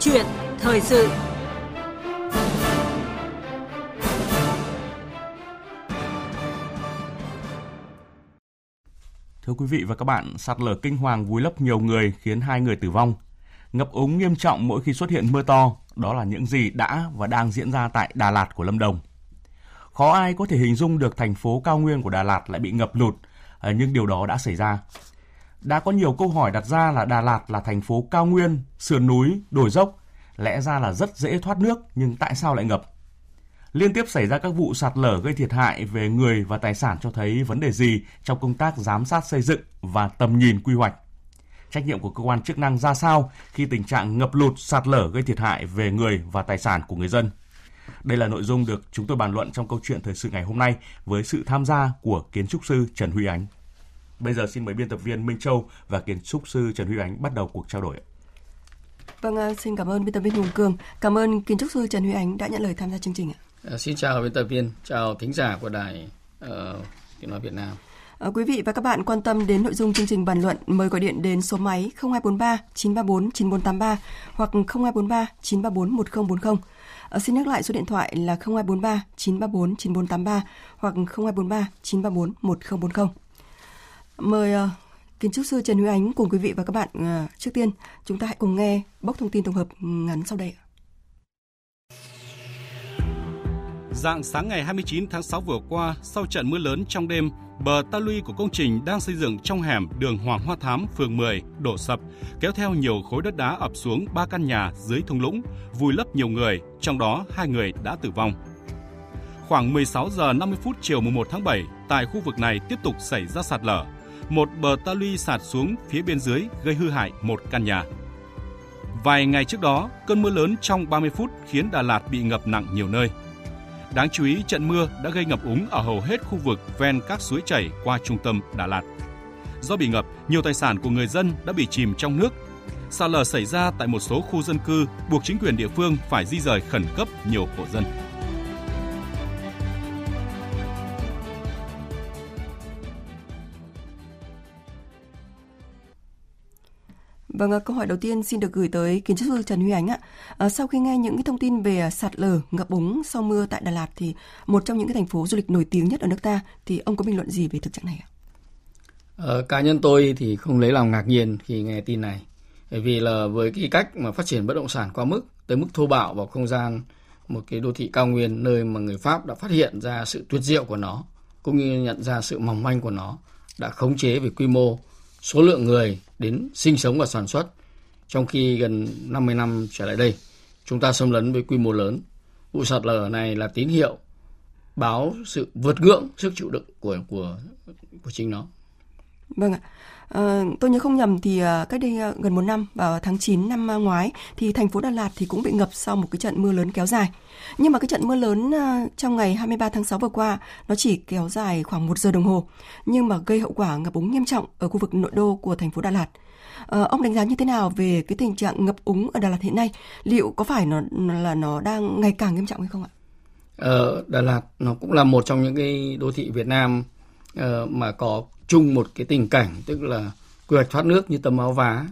chuyện thời sự Thưa quý vị và các bạn, sạt lở kinh hoàng vùi lấp nhiều người khiến hai người tử vong. Ngập úng nghiêm trọng mỗi khi xuất hiện mưa to, đó là những gì đã và đang diễn ra tại Đà Lạt của Lâm Đồng. Khó ai có thể hình dung được thành phố cao nguyên của Đà Lạt lại bị ngập lụt, à, nhưng điều đó đã xảy ra. Đã có nhiều câu hỏi đặt ra là Đà Lạt là thành phố cao nguyên, sườn núi, đồi dốc, lẽ ra là rất dễ thoát nước nhưng tại sao lại ngập? Liên tiếp xảy ra các vụ sạt lở gây thiệt hại về người và tài sản cho thấy vấn đề gì trong công tác giám sát xây dựng và tầm nhìn quy hoạch. Trách nhiệm của cơ quan chức năng ra sao khi tình trạng ngập lụt, sạt lở gây thiệt hại về người và tài sản của người dân? Đây là nội dung được chúng tôi bàn luận trong câu chuyện thời sự ngày hôm nay với sự tham gia của kiến trúc sư Trần Huy Ánh. Bây giờ xin mời biên tập viên Minh Châu và kiến trúc sư Trần Huy Ánh bắt đầu cuộc trao đổi. Vâng, à, xin cảm ơn biên tập viên Hùng Cường. Cảm ơn kiến trúc sư Trần Huy Ánh đã nhận lời tham gia chương trình ạ. À, xin chào biên tập viên, chào thính giả của đài uh, tiếng nói Việt Nam. À, quý vị và các bạn quan tâm đến nội dung chương trình bàn luận, mời gọi điện đến số máy 0243 934 9483 hoặc 0243 934 1040. À, xin nhắc lại số điện thoại là 0243 934 9483 hoặc 0243 934 1040. Mời uh, kiến trúc sư Trần Huy Ánh cùng quý vị và các bạn uh, trước tiên chúng ta hãy cùng nghe bốc thông tin tổng hợp ngắn sau đây. Dạng sáng ngày 29 tháng 6 vừa qua, sau trận mưa lớn trong đêm, bờ ta luy của công trình đang xây dựng trong hẻm đường Hoàng Hoa Thám, phường 10 đổ sập, kéo theo nhiều khối đất đá ập xuống ba căn nhà dưới thung lũng, vùi lấp nhiều người, trong đó hai người đã tử vong. Khoảng 16 giờ 50 phút chiều 1 tháng 7, tại khu vực này tiếp tục xảy ra sạt lở. Một bờ ta luy sạt xuống phía bên dưới gây hư hại một căn nhà. Vài ngày trước đó, cơn mưa lớn trong 30 phút khiến Đà Lạt bị ngập nặng nhiều nơi. Đáng chú ý, trận mưa đã gây ngập úng ở hầu hết khu vực ven các suối chảy qua trung tâm Đà Lạt. Do bị ngập, nhiều tài sản của người dân đã bị chìm trong nước. Sạt lở xảy ra tại một số khu dân cư, buộc chính quyền địa phương phải di rời khẩn cấp nhiều hộ dân. Vâng, à, câu hỏi đầu tiên xin được gửi tới kiến trúc sư Trần Huy Ánh ạ. À, sau khi nghe những cái thông tin về à, sạt lở, ngập úng sau mưa tại Đà Lạt thì một trong những cái thành phố du lịch nổi tiếng nhất ở nước ta thì ông có bình luận gì về thực trạng này ạ? Ờ, cá nhân tôi thì không lấy lòng ngạc nhiên khi nghe tin này. Bởi vì là với cái cách mà phát triển bất động sản quá mức, tới mức thô bạo vào không gian một cái đô thị cao nguyên nơi mà người Pháp đã phát hiện ra sự tuyệt diệu của nó, cũng như nhận ra sự mỏng manh của nó, đã khống chế về quy mô, số lượng người đến sinh sống và sản xuất. Trong khi gần 50 năm trở lại đây, chúng ta xâm lấn với quy mô lớn. Vụ sạt lở này là tín hiệu báo sự vượt ngưỡng sức chịu đựng của của của chính nó. Vâng ạ. À, tôi nhớ không nhầm thì ờ, cách đây ờ, gần một năm vào tháng 9 năm ngoái thì thành phố Đà Lạt thì cũng bị ngập sau một cái trận mưa lớn kéo dài. Nhưng mà cái trận mưa lớn trong ngày 23 tháng 6 vừa qua nó chỉ kéo dài khoảng một giờ đồng hồ nhưng mà gây hậu quả ngập úng nghiêm trọng ở khu vực nội đô của thành phố Đà Lạt. À, ông đánh giá như thế nào về cái tình trạng ngập úng ở Đà Lạt hiện nay? Liệu có phải nó là nó đang ngày càng nghiêm trọng hay không ạ? Ờ, Đà Lạt nó cũng là một trong những cái đô thị Việt Nam uh, mà có chung một cái tình cảnh tức là quy hoạch thoát nước như tấm áo vá.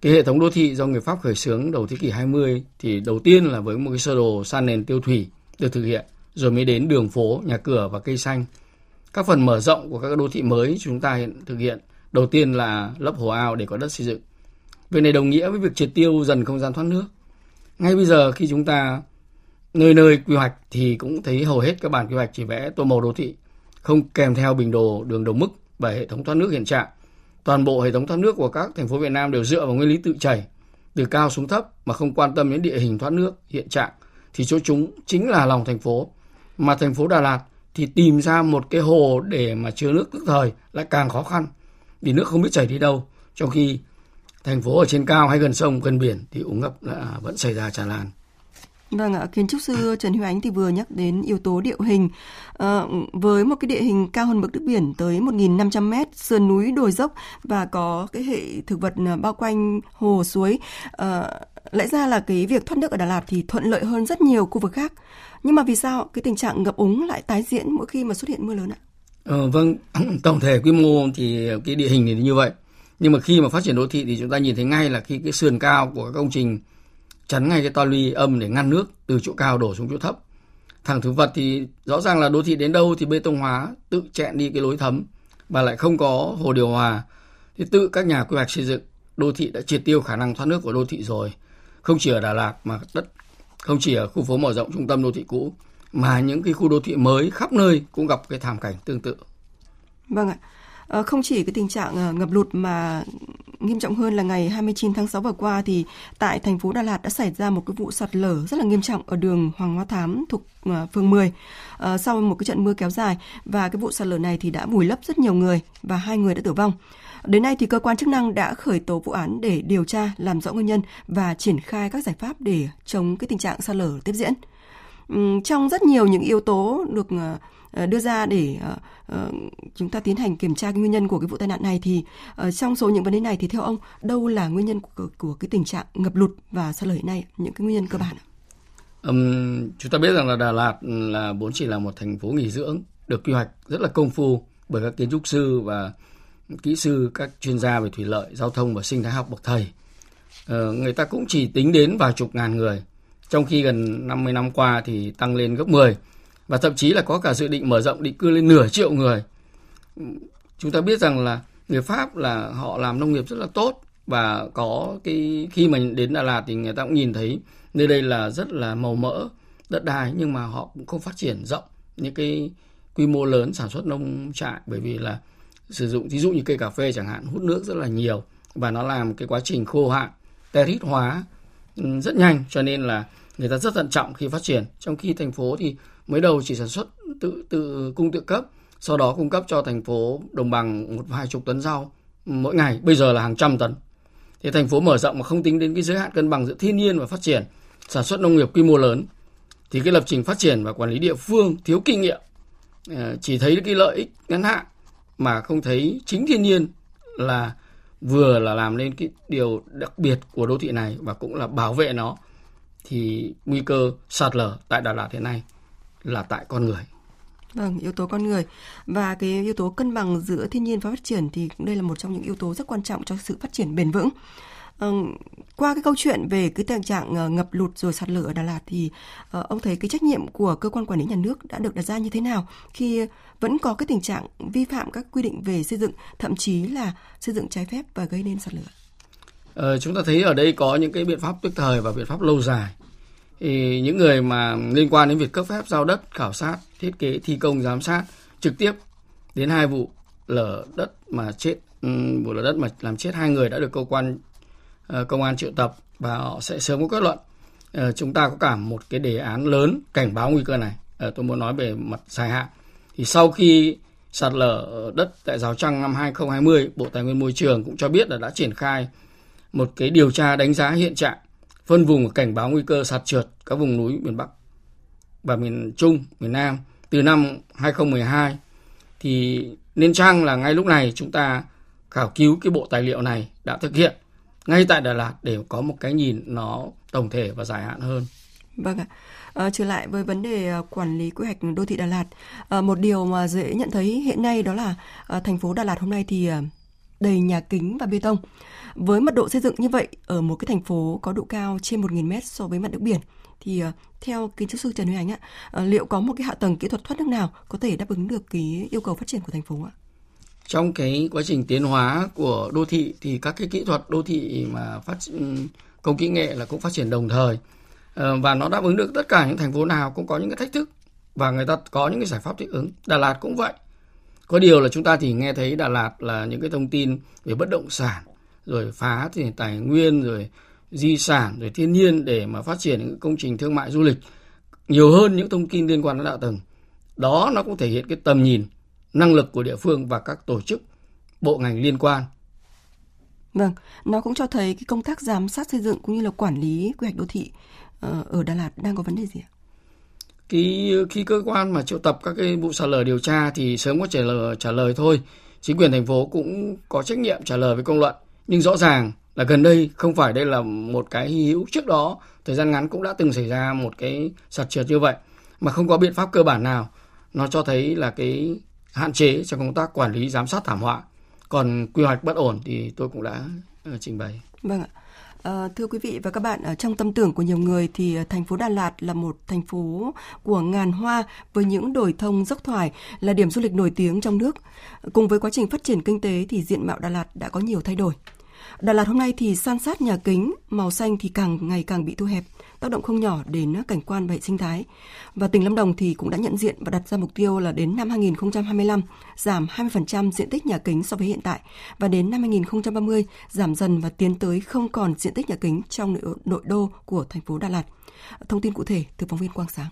Cái hệ thống đô thị do người Pháp khởi xướng đầu thế kỷ 20 thì đầu tiên là với một cái sơ đồ san nền tiêu thủy được thực hiện, rồi mới đến đường phố, nhà cửa và cây xanh. Các phần mở rộng của các đô thị mới chúng ta hiện thực hiện đầu tiên là lấp hồ ao để có đất xây dựng. Việc này đồng nghĩa với việc triệt tiêu dần không gian thoát nước. Ngay bây giờ khi chúng ta nơi nơi quy hoạch thì cũng thấy hầu hết các bản quy hoạch chỉ vẽ tô màu đô thị không kèm theo bình đồ đường đồng mức và hệ thống thoát nước hiện trạng. Toàn bộ hệ thống thoát nước của các thành phố Việt Nam đều dựa vào nguyên lý tự chảy từ cao xuống thấp mà không quan tâm đến địa hình thoát nước hiện trạng thì chỗ chúng chính là lòng thành phố. Mà thành phố Đà Lạt thì tìm ra một cái hồ để mà chứa nước tức thời lại càng khó khăn vì nước không biết chảy đi đâu. Trong khi thành phố ở trên cao hay gần sông, gần biển thì úng ngập là vẫn xảy ra tràn lan. Vâng ạ, kiến trúc sư Trần Huy Ánh thì vừa nhắc đến yếu tố địa hình. À, với một cái địa hình cao hơn mực nước biển tới 1.500 mét, sườn núi đồi dốc và có cái hệ thực vật ờ, bao quanh hồ suối, à, lẽ ra là cái việc thoát nước ở Đà Lạt thì thuận lợi hơn rất nhiều khu vực khác. Nhưng mà vì sao cái tình trạng ngập úng lại tái diễn mỗi khi mà xuất hiện mưa lớn ạ? Ờ, vâng, tổng thể quy mô thì cái địa hình thì như vậy. Nhưng mà khi mà phát triển đô thị thì chúng ta nhìn thấy ngay là khi cái sườn cao của các công trình chắn ngay cái toa luy âm để ngăn nước từ chỗ cao đổ xuống chỗ thấp thẳng thực vật thì rõ ràng là đô thị đến đâu thì bê tông hóa, tự chẹn đi cái lối thấm và lại không có hồ điều hòa thì tự các nhà quy hoạch xây dựng, đô thị đã triệt tiêu khả năng thoát nước của đô thị rồi không chỉ ở Đà Lạt mà đất, không chỉ ở khu phố mở rộng trung tâm đô thị cũ, mà những cái khu đô thị mới khắp nơi cũng gặp cái thảm cảnh tương tự. Vâng ạ. Ờ, không chỉ cái tình trạng ờ, ngập lụt mà nghiêm trọng hơn là ngày 29 tháng 6 vừa qua thì tại thành phố Đà Lạt đã xảy ra một cái vụ sạt lở rất là nghiêm trọng ở đường Hoàng Hoa Thám thuộc ờ, phường 10 sau một cái trận mưa kéo dài và cái vụ sạt lở này thì đã vùi lấp rất nhiều người và hai người đã tử vong. Đến nay thì cơ quan chức năng đã khởi tố vụ án để điều tra, làm rõ nguyên nhân và triển khai các giải pháp để chống cái tình trạng sạt lở tiếp diễn. Trong rất nhiều những yếu tố được Ờ, đưa ra để ờ, ờ, chúng ta tiến hành kiểm tra cái nguyên nhân của cái vụ tai nạn này thì trong số những vấn đề này thì theo ông đâu là nguyên nhân của, của cái tình trạng ngập lụt và sạt lở hiện nay những cái nguyên nhân cơ bản Um, chúng ta biết rằng là Đà Lạt ừ, là vốn chỉ là một thành phố nghỉ dưỡng được quy hoạch rất là công phu bởi các kiến trúc sư và kỹ sư, các chuyên gia về thủy lợi, giao thông và sinh thái học bậc thầy. uh, người ta cũng chỉ tính đến vài chục ngàn người, trong khi gần 50 năm qua thì tăng lên gấp 10 và thậm chí là có cả dự định mở rộng định cư lên nửa triệu người. Chúng ta biết rằng là người Pháp là họ làm nông nghiệp rất là tốt. Và có cái, khi mà đến Đà Lạt thì người ta cũng nhìn thấy nơi đây là rất là màu mỡ, đất đai, nhưng mà họ cũng không phát triển rộng những cái quy mô lớn sản xuất nông trại, bởi vì là sử dụng ví dụ như cây cà phê chẳng hạn, hút nước rất là nhiều và nó làm cái quá trình khô hạn terit hóa ừ, rất nhanh. Cho nên là người ta rất thận trọng khi phát triển. Trong khi thành phố thì mới đầu chỉ sản xuất tự tự cung tự cấp, sau đó cung cấp cho thành phố đồng bằng một vài chục tấn rau mỗi ngày, bây giờ là hàng trăm tấn. Thì thành phố mở rộng mà không tính đến cái giới hạn cân bằng giữa thiên nhiên và phát triển, sản xuất nông nghiệp quy mô lớn, thì cái lập trình phát triển và quản lý địa phương thiếu kinh nghiệm ờ, chỉ thấy cái lợi ích ngắn hạn mà không thấy chính thiên nhiên là vừa là làm nên cái điều đặc biệt của đô thị này và cũng là bảo vệ nó, thì nguy cơ sạt lở tại Đà Lạt hiện nay là tại con người. Vâng, yếu tố con người và cái yếu tố cân bằng giữa thiên nhiên và phát triển thì đây là một trong những yếu tố rất quan trọng cho sự phát triển bền vững. Ờ, qua cái câu chuyện về cái tình trạng ờ, ngập lụt rồi sạt lở ở Đà Lạt thì ờ, ông thấy cái trách nhiệm của cơ quan quản lý nhà nước đã được đặt ra như thế nào khi vẫn có cái tình trạng vi phạm các quy định về xây dựng, thậm chí là xây dựng trái phép và gây nên sạt lở? Ờ, chúng ta thấy ở đây có những cái biện pháp tức thời và biện pháp lâu dài. Thì những người mà liên quan đến việc cấp phép giao đất, khảo sát, thiết kế, thi công, giám sát trực tiếp đến hai vụ lở đất mà chết ừ, vụ lở đất mà làm chết hai người đã được cơ quan ờ, công an triệu tập và họ sẽ sớm có kết luận. Ờ, chúng ta có cả một cái đề án lớn cảnh báo nguy cơ này. Ờ, tôi muốn nói về mặt dài hạn thì sau khi sạt lở đất tại Rào Trăng năm 2020, Bộ Tài nguyên Môi trường cũng cho biết là đã triển khai một cái điều tra đánh giá hiện trạng, phân vùng cảnh báo nguy cơ sạt trượt các vùng núi miền Bắc và miền Trung, miền Nam từ năm 2012 thì nên chăng là ngay lúc này chúng ta khảo cứu cái bộ tài liệu này đã thực hiện ngay tại Đà Lạt để có một cái nhìn nó tổng thể và dài hạn hơn. Vâng ạ. À, trở lại với vấn đề ờ, quản lý quy hoạch đô thị Đà Lạt, à, một điều mà dễ nhận thấy hiện nay đó là à, thành phố Đà Lạt hôm nay thì đầy nhà kính và bê tông. Với mật độ xây dựng như vậy ở một cái thành phố có độ cao trên 1.000 mét so với mặt nước biển thì ờ, theo kiến trúc sư Trần Huy Ánh ạ, ờ, liệu có một cái hạ tầng kỹ thuật thoát nước nào có thể đáp ứng được cái yêu cầu phát triển của thành phố ạ? Trong cái quá trình tiến hóa của đô thị thì các cái kỹ thuật đô thị mà phát công kỹ nghệ là cũng phát triển đồng thời ờ, và nó đáp ứng được tất cả những thành phố nào cũng có những cái thách thức và người ta có những cái giải pháp thích ứng. Đà Lạt cũng vậy. Có điều là chúng ta thì nghe thấy Đà Lạt là những cái thông tin về bất động sản, rồi phá thì tài nguyên, rồi di sản, rồi thiên nhiên để mà phát triển những công trình thương mại du lịch nhiều hơn những thông tin liên quan đến hạ tầng. Đó nó cũng thể hiện cái tầm nhìn, năng lực của địa phương và các tổ chức, bộ ngành liên quan Vâng, nó cũng cho thấy cái công tác giám sát xây dựng cũng như là quản lý quy hoạch đô thị ờ, ở Đà Lạt đang có vấn đề gì ạ? Khi khi cơ quan mà triệu tập các cái vụ sạt lở điều tra thì sớm có trả lời trả lời thôi. Chính quyền thành phố cũng có trách nhiệm trả lời với công luận. Nhưng rõ ràng là gần đây không phải đây là một cái hy hữu trước đó. Thời gian ngắn cũng đã từng xảy ra một cái sạt trượt như vậy. Mà không có biện pháp cơ bản nào. Nó cho thấy là cái hạn chế trong công tác quản lý giám sát thảm họa. Còn quy hoạch bất ổn thì tôi cũng đã ờ, trình bày. Vâng ạ. À, thưa quý vị và các bạn, ở trong tâm tưởng của nhiều người thì ờ, thành phố Đà Lạt là một thành phố của ngàn hoa với những đồi thông dốc thoải là điểm du lịch nổi tiếng trong nước. Cùng với quá trình phát triển kinh tế thì diện mạo Đà Lạt đã có nhiều thay đổi. Đà Lạt hôm nay thì san sát nhà kính, màu xanh thì càng ngày càng bị thu hẹp, tác động không nhỏ đến cảnh quan và hệ sinh thái. Và tỉnh Lâm Đồng thì cũng đã nhận diện và đặt ra mục tiêu là đến năm 2025 giảm 20% diện tích nhà kính so với hiện tại và đến năm 2030 giảm dần và tiến tới không còn diện tích nhà kính trong nội, nội đô của thành phố Đà Lạt. Thông tin cụ thể từ phóng viên Quang Sáng.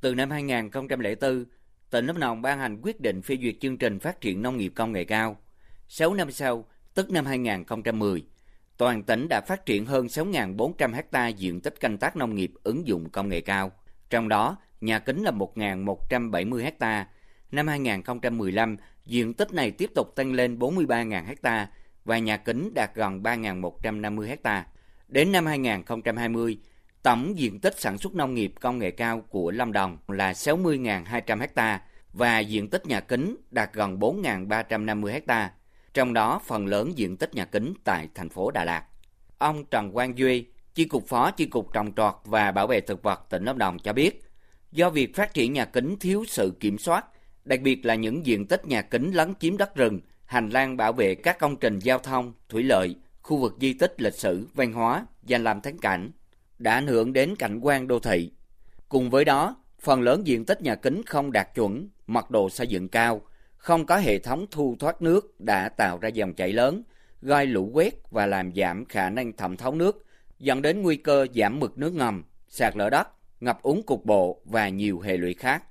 Từ năm 2004, tỉnh Lâm Đồng ban hành quyết định phê duyệt chương trình phát triển nông nghiệp công nghệ cao. 6 năm sau, tức năm 2010, toàn tỉnh đã phát triển hơn 6.400 ha diện tích canh tác nông nghiệp ứng dụng công nghệ cao. Trong đó, nhà kính là 1.170 ha. Năm 2015, diện tích này tiếp tục tăng lên 43.000 ha và nhà kính đạt gần 3.150 ha. Đến năm 2020, tổng diện tích sản xuất nông nghiệp công nghệ cao của Lâm Đồng là 60.200 ha và diện tích nhà kính đạt gần 4.350 ha trong đó phần lớn diện tích nhà kính tại thành phố Đà Lạt. Ông Trần Quang Duy, Chi cục Phó Chi cục Trồng trọt và Bảo vệ thực vật tỉnh Lâm Đồng cho biết, do việc phát triển nhà kính thiếu sự kiểm soát, đặc biệt là những diện tích nhà kính lấn chiếm đất rừng, hành lang bảo vệ các công trình giao thông, thủy lợi, khu vực di tích lịch sử, văn hóa, danh lam thắng cảnh, đã ảnh hưởng đến cảnh quan đô thị. Cùng với đó, phần lớn diện tích nhà kính không đạt chuẩn, mật độ xây dựng cao, không có hệ thống thu thoát nước đã tạo ra dòng chảy lớn, gây lũ quét và làm giảm khả năng thẩm thấu nước, dẫn đến nguy cơ giảm mực nước ngầm, sạt lở đất, ngập úng cục bộ và nhiều hệ lụy khác.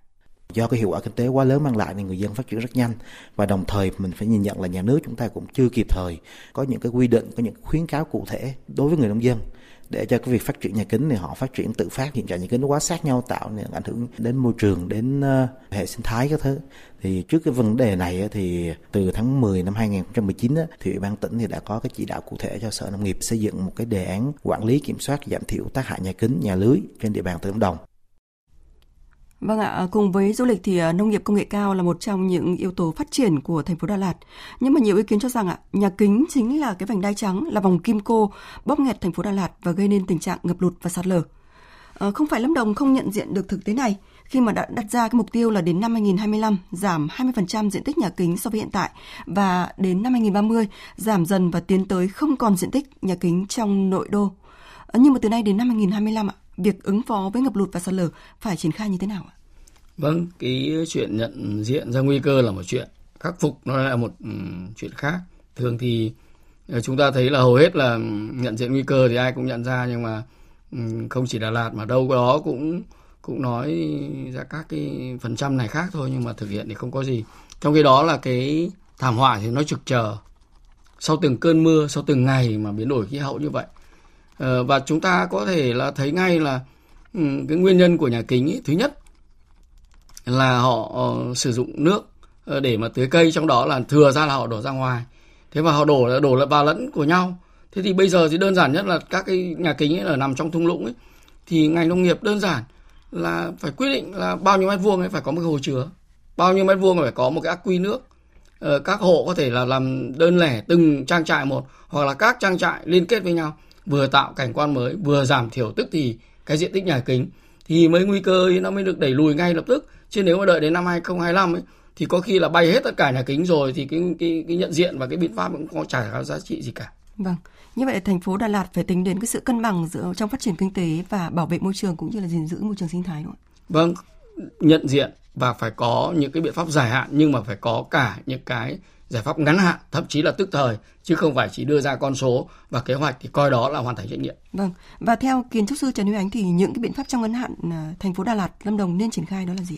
Do cái hiệu quả kinh tế quá lớn mang lại nên người dân phát triển rất nhanh. Và đồng thời mình phải nhìn nhận là nhà nước chúng ta cũng chưa kịp thời có những cái quy định, có những khuyến cáo cụ thể đối với người nông dân để cho cái việc phát triển nhà kính thì họ phát triển tự phát. Hiện trạng nhà kính nó quá sát nhau tạo nên ảnh hưởng đến môi trường đến ờ, hệ sinh thái các thứ. Thì trước cái vấn đề này thì từ tháng 10 năm 2019 thì ủy ban tỉnh thì đã có cái chỉ đạo cụ thể cho sở nông nghiệp xây dựng một cái đề án quản lý kiểm soát giảm thiểu tác hại nhà kính nhà lưới trên địa bàn tỉnh Lâm Đồng. Vâng ạ, à, cùng với du lịch thì à, nông nghiệp công nghệ cao là một trong những yếu tố phát triển của thành phố Đà Lạt. Nhưng mà nhiều ý kiến cho rằng ạ, nhà kính chính là cái vành đai trắng, là vòng kim cô bóp nghẹt thành phố Đà Lạt và gây nên tình trạng ngập lụt và sạt lở. À, không phải Lâm Đồng không nhận diện được thực tế này khi mà đã đặt ra cái mục tiêu là đến năm 2025 giảm 20% diện tích nhà kính so với hiện tại và đến năm 2030 giảm dần và tiến tới không còn diện tích nhà kính trong nội đô. À, nhưng mà từ nay đến năm 2025 ạ, việc ứng phó với ngập lụt và sạt lở phải triển khai như thế nào ạ? Vâng, cái chuyện nhận diện ra nguy cơ là một chuyện, khắc phục nó là một ừ, chuyện khác. Thường thì ờ, chúng ta thấy là hầu hết là nhận diện nguy cơ thì ai cũng nhận ra nhưng mà ừ, không chỉ Đà Lạt mà đâu đó cũng cũng nói ra các cái phần trăm này khác thôi nhưng mà thực hiện thì không có gì. Trong khi đó là cái thảm họa thì nó trực chờ sau từng cơn mưa, sau từng ngày mà biến đổi khí hậu như vậy Ờ, và chúng ta có thể là thấy ngay là ừ, cái nguyên nhân của nhà kính ý, thứ nhất là họ ờ, sử dụng nước ờ, để mà tưới cây trong đó là thừa ra là họ đổ ra ngoài. Thế và họ đổ là đổ lại vào lẫn của nhau. Thế thì bây giờ thì đơn giản nhất là các cái nhà kính ấy ở nằm trong thung lũng ấy. Thì ngành nông nghiệp đơn giản là phải quyết định là bao nhiêu mét vuông ấy phải có một cái hồ chứa. Bao nhiêu mét vuông phải có một cái ắc quy nước các hộ có thể là làm đơn lẻ từng trang trại một hoặc là các trang trại liên kết với nhau vừa tạo cảnh quan mới vừa giảm thiểu tức thì cái diện tích nhà kính thì mấy nguy cơ ấy nó mới được đẩy lùi ngay lập tức chứ nếu mà đợi đến năm 2025 ấy thì có khi là bay hết tất cả nhà kính rồi thì cái cái cái nhận diện và cái biện pháp cũng có chả có giá trị gì cả. Vâng. Như vậy thành phố Đà Lạt phải tính đến cái sự cân bằng giữa trong phát triển kinh tế và bảo vệ môi trường cũng như là gìn giữ môi trường sinh thái đúng không Vâng, nhận diện và phải có những cái biện pháp dài hạn nhưng mà phải có cả những cái giải pháp ngắn hạn thậm chí là tức thời chứ không phải chỉ đưa ra con số và kế hoạch thì coi đó là hoàn thành trách nhiệm. Vâng. Và theo kiến trúc sư Trần Huy Ánh thì những cái biện pháp trong ngắn hạn à, thành phố Đà Lạt, Lâm Đồng nên triển khai đó là gì?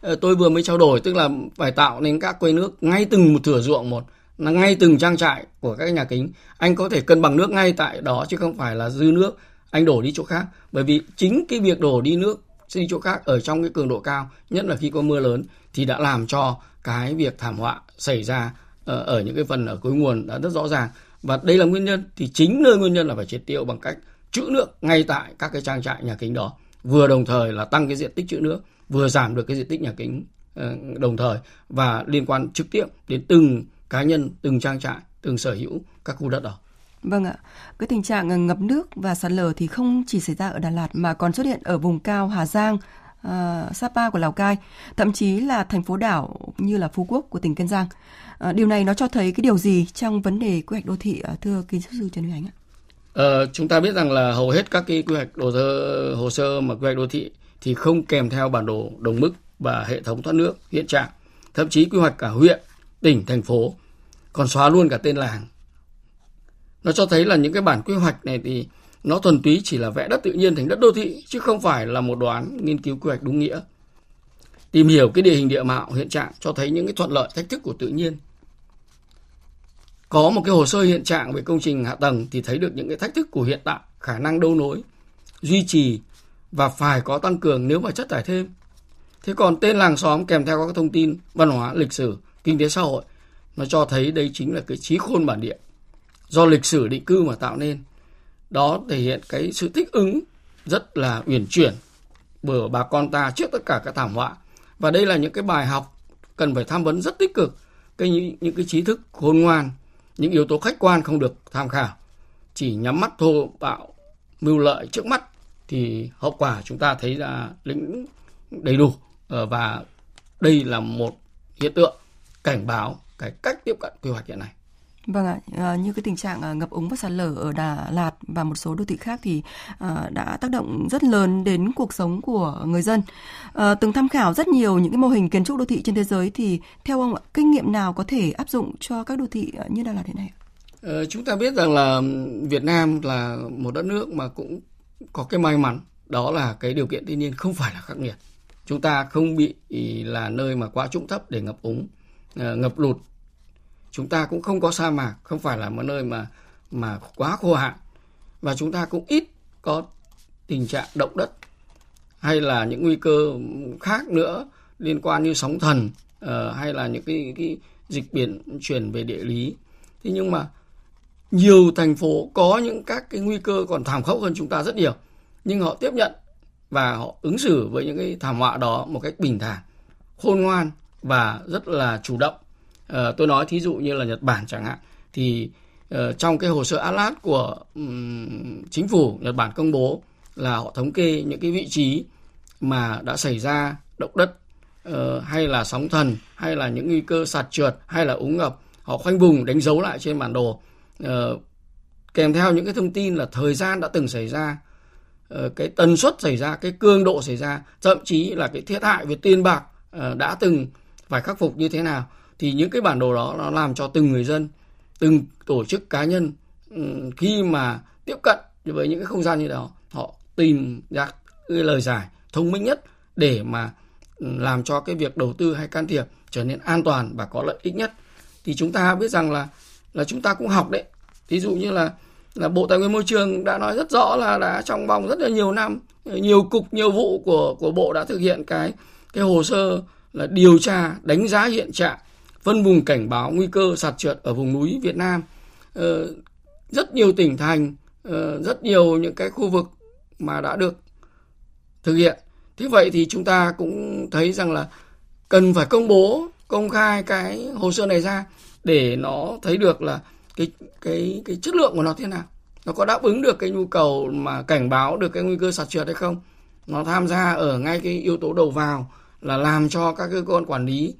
Ờ, tôi vừa mới trao đổi tức là phải tạo nên các quầy nước ngay từng một thửa ruộng một là ngay từng trang trại của các nhà kính anh có thể cân bằng nước ngay tại đó chứ không phải là dư nước anh đổ đi chỗ khác bởi vì chính cái việc đổ đi nước đi chỗ khác ở trong cái cường độ cao nhất là khi có mưa lớn thì đã làm cho cái việc thảm họa xảy ra ờ, ở những cái phần ở cuối nguồn đã rất rõ ràng. Và đây là nguyên nhân thì chính nơi nguyên nhân là phải triệt tiêu bằng cách trữ nước ngay tại các cái trang trại nhà kính đó vừa đồng thời là tăng cái diện tích trữ nước vừa giảm được cái diện tích nhà kính ờ, đồng thời và liên quan trực tiếp đến từng cá nhân từng trang trại từng sở hữu các khu đất đó. Vâng ạ, cái tình trạng ngập nước và sạt lở thì không chỉ xảy ra ở Đà Lạt mà còn xuất hiện ở vùng cao Hà Giang, uh, Sapa của Lào Cai, thậm chí là thành phố đảo như là Phú Quốc của tỉnh Kiên Giang. Uh, điều này nó cho thấy cái điều gì trong vấn đề quy hoạch đô thị uh, thưa kiến trúc sư Trần Huy Ánh ạ? Uh, chúng ta biết rằng là hầu hết các cái quy hoạch đồ thơ, hồ sơ mà quy hoạch đô thị thì không kèm theo bản đồ đồng mức và hệ thống thoát nước hiện trạng, thậm chí quy hoạch cả huyện, tỉnh, thành phố, còn xóa luôn cả tên làng. Nó cho thấy là những cái bản quy hoạch này thì nó thuần túy chỉ là vẽ đất tự nhiên thành đất đô thị chứ không phải là một đoán nghiên cứu quy hoạch đúng nghĩa. Tìm hiểu cái địa hình địa mạo hiện trạng cho thấy những cái thuận lợi thách thức của tự nhiên. Có một cái hồ sơ hiện trạng về công trình hạ tầng thì thấy được những cái thách thức của hiện tại, khả năng đấu nối, duy trì và phải có tăng cường nếu mà chất tải thêm. Thế còn tên làng xóm kèm theo các thông tin văn hóa, lịch sử, kinh tế xã hội nó cho thấy đây chính là cái trí khôn bản địa do lịch sử định cư mà tạo nên đó thể hiện cái sự thích ứng rất là uyển chuyển bởi bà con ta trước tất cả các thảm họa. Và đây là những cái bài học cần phải tham vấn rất tích cực. Cái những, những cái trí thức khôn ngoan những yếu tố khách quan không được tham khảo. Chỉ nhắm mắt thô bạo mưu lợi trước mắt thì hậu quả chúng ta thấy là lĩnh đầy đủ. Ờ, và đây là một hiện tượng cảnh báo cái cách tiếp cận quy hoạch hiện nay. Vâng ạ, à, như cái tình trạng ờ, ngập úng và sạt lở ở Đà Lạt và một số đô thị khác thì à, đã tác động rất lớn đến cuộc sống của người dân. À, từng tham khảo rất nhiều những cái mô hình kiến trúc đô thị trên thế giới thì theo ông ạ, kinh nghiệm nào có thể áp dụng cho các đô thị như Đà Lạt hiện nay? Ờ, chúng ta biết rằng là Việt Nam là một đất nước mà cũng có cái may mắn đó là cái điều kiện thiên nhiên không phải là khắc nghiệt. Chúng ta không bị là nơi mà quá trũng thấp để ngập úng, ngập lụt chúng ta cũng không có sa mạc không phải là một nơi mà mà quá khô hạn. Và chúng ta cũng ít có tình trạng động đất hay là những nguy cơ khác nữa liên quan như sóng thần uh, hay là những cái, cái dịch biển chuyển về địa lý. Thế nhưng mà nhiều thành phố có những các cái nguy cơ còn thảm khốc hơn chúng ta rất nhiều. Nhưng họ tiếp nhận và họ ứng xử với những cái thảm họa đó một cách bình thản khôn ngoan và rất là chủ động uh, tôi nói thí dụ như là Nhật Bản chẳng hạn thì uh, trong cái hồ sơ Atlas của um, chính phủ Nhật Bản công bố là họ thống kê những cái vị trí mà đã xảy ra động đất uh, hay là sóng thần hay là những nguy cơ sạt trượt hay là úng ngập họ khoanh vùng đánh dấu lại trên bản đồ. Uh, kèm theo những cái thông tin là thời gian đã từng xảy ra uh, cái tần suất xảy ra cái cường độ xảy ra thậm chí là cái thiệt hại về tiền bạc uh, đã từng phải khắc phục như thế nào thì những cái bản đồ đó nó làm cho từng người dân, từng tổ chức cá nhân ừ, khi mà tiếp cận với những cái không gian như đó, họ tìm ra cái lời giải thông minh nhất để mà ừ, làm cho cái việc đầu tư hay can thiệp trở nên an toàn và có lợi ích nhất. Thì chúng ta biết rằng là là chúng ta cũng học đấy. Ví dụ như là là bộ tài nguyên môi trường đã nói rất rõ là đã trong vòng rất là nhiều năm, nhiều cục, nhiều vụ của của bộ đã thực hiện cái cái hồ sơ là điều tra, đánh giá hiện trạng phân vùng cảnh báo nguy cơ sạt trượt ở vùng núi Việt Nam. Ờ, rất nhiều tỉnh thành, ờ, rất nhiều những cái khu vực mà đã được thực hiện. Thế vậy thì chúng ta cũng thấy rằng là cần phải công bố công khai cái hồ sơ này ra để nó thấy được là cái cái cái chất lượng của nó thế nào nó có đáp ứng được cái nhu cầu mà cảnh báo được cái nguy cơ sạt trượt hay không nó tham gia ở ngay cái yếu tố đầu vào là làm cho các cơ quan quản lý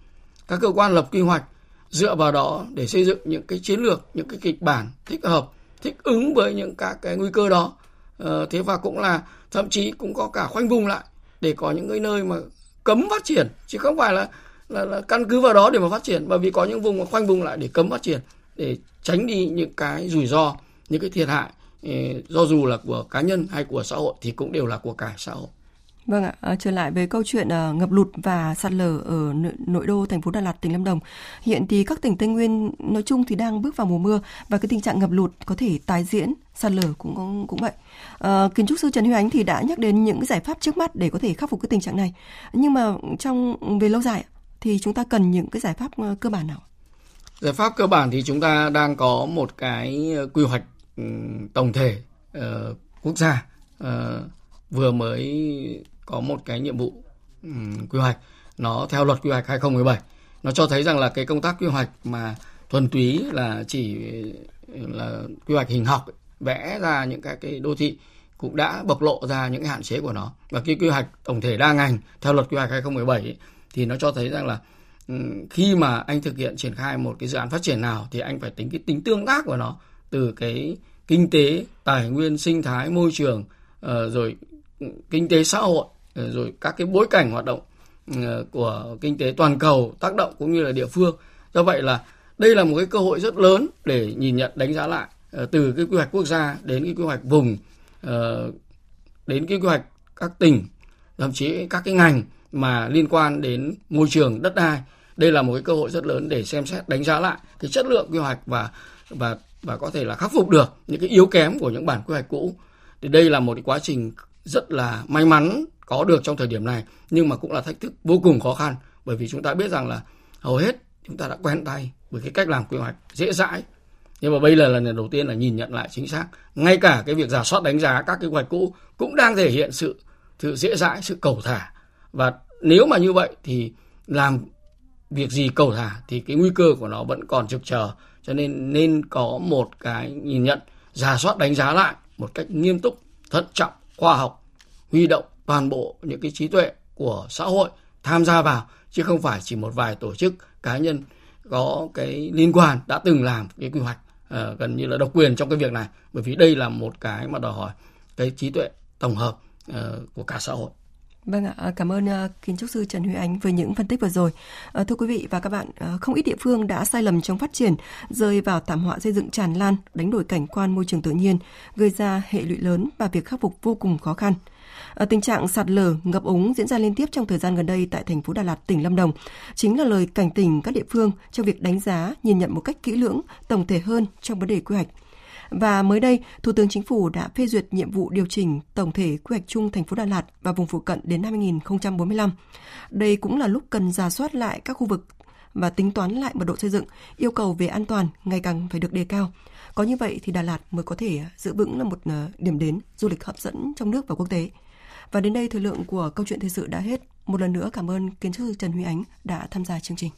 các cơ quan lập quy hoạch dựa vào đó để xây dựng những cái chiến lược những cái kịch bản thích hợp thích ứng với những các cái nguy cơ đó. Ờ, thế và cũng là thậm chí cũng có cả khoanh vùng lại để có những cái nơi mà cấm phát triển chứ không phải là là, là căn cứ vào đó để mà phát triển bởi vì có những vùng mà khoanh vùng lại để cấm phát triển để tránh đi những cái rủi ro những cái thiệt hại ờ, do dù là của cá nhân hay của xã hội thì cũng đều là của cả xã hội. Vâng ạ, à, trở lại với câu chuyện à, ngập lụt và sạt lở ở nội đô thành phố Đà Lạt, tỉnh Lâm Đồng. Hiện thì các tỉnh Tây Nguyên nói chung thì đang bước vào mùa mưa và cái tình trạng ngập lụt có thể tái diễn, sạt lở cũng cũng vậy. À, kiến trúc sư Trần Huy Ánh thì đã nhắc đến những cái giải pháp trước mắt để có thể khắc phục cái tình trạng này. Nhưng mà trong về lâu dài thì chúng ta cần những cái giải pháp ờ, cơ bản nào? Giải pháp cơ bản thì chúng ta đang có một cái ờ, quy hoạch tổng thể uh, quốc gia uh, vừa mới có một cái nhiệm vụ um, quy hoạch. Nó theo luật quy hoạch 2017 nó cho thấy rằng là cái công tác quy hoạch mà thuần túy là chỉ là quy hoạch hình học vẽ ra những các cái đô thị cũng đã bộc lộ ra những cái hạn chế của nó. Và cái quy hoạch tổng thể đa ngành theo luật quy hoạch 2017 ấy, thì nó cho thấy rằng là ừ, khi mà anh thực hiện triển khai một cái dự án phát triển nào thì anh phải tính cái tính tương tác của nó từ cái kinh tế tài nguyên sinh thái môi trường ờ, rồi kinh tế xã hội ờ, rồi các cái bối cảnh hoạt động ờ, của kinh tế toàn cầu tác động cũng như là địa phương. Do vậy là đây là một cái cơ hội rất lớn để nhìn nhận, đánh giá lại ờ, từ cái quy hoạch quốc gia đến cái quy hoạch vùng đến cái quy hoạch các tỉnh, thậm chí các cái ngành mà liên quan đến môi trường, đất đai. Đây là một cái cơ hội rất lớn để xem xét, đánh giá lại cái chất lượng quy hoạch và và và có thể là khắc phục được những cái yếu kém của những bản quy hoạch cũ. Thì đây là một cái quá trình rất là may mắn có được trong thời điểm này, nhưng mà cũng là thách thức vô cùng khó khăn, bởi vì chúng ta biết rằng là hầu hết chúng ta đã quen tay với cái cách làm quy hoạch dễ dãi. Nhưng mà bây giờ là lần đầu tiên là nhìn nhận lại chính xác, ngay cả cái việc giả soát đánh giá các cái quy hoạch cũ cũng đang thể hiện sự sự dễ dãi, sự cầu thả. Và nếu mà như vậy thì làm việc gì cầu thả thì cái nguy cơ của nó vẫn còn trực chờ. Cho nên nên có một cái nhìn nhận, giả soát đánh giá lại một cách nghiêm túc, thận trọng khoa học huy động toàn bộ những cái trí tuệ của xã hội tham gia vào chứ không phải chỉ một vài tổ chức cá nhân có cái liên quan đã từng làm cái quy hoạch uh, gần như là độc quyền trong cái việc này. Bởi vì đây là một cái mà đòi hỏi cái trí tuệ tổng hợp uh, của cả xã hội. Vâng ạ, à, cảm ơn à, uh, kiến trúc sư Trần Huy Ánh với những phân tích vừa rồi. Uh, thưa quý vị và các bạn, uh, không ít địa phương đã sai lầm trong phát triển, rơi vào thảm họa xây dựng tràn lan, đánh đổi cảnh quan môi trường tự nhiên, gây ra hệ lụy lớn và việc khắc phục vô cùng khó khăn. Tình trạng sạt lở, ngập úng diễn ra liên tiếp trong thời gian gần đây tại thành phố Đà Lạt, tỉnh Lâm Đồng chính là lời cảnh tỉnh các địa phương trong việc đánh giá, nhìn nhận một cách kỹ lưỡng, tổng thể hơn trong vấn đề quy hoạch. Và mới đây, Thủ tướng Chính phủ đã phê duyệt nhiệm vụ điều chỉnh tổng thể quy hoạch chung thành phố Đà Lạt và vùng phụ cận đến năm 2045. Đây cũng là lúc cần giả soát lại các khu vực và tính toán lại mật độ xây dựng, yêu cầu về an toàn ngày càng phải được đề cao. Có như vậy thì Đà Lạt mới có thể giữ vững là một ờ, điểm đến du lịch hấp dẫn trong nước và quốc tế. Và đến đây thời lượng của câu chuyện thời sự đã hết. Một lần nữa cảm ơn kiến trúc sư Trần Huy Ánh đã tham gia chương trình.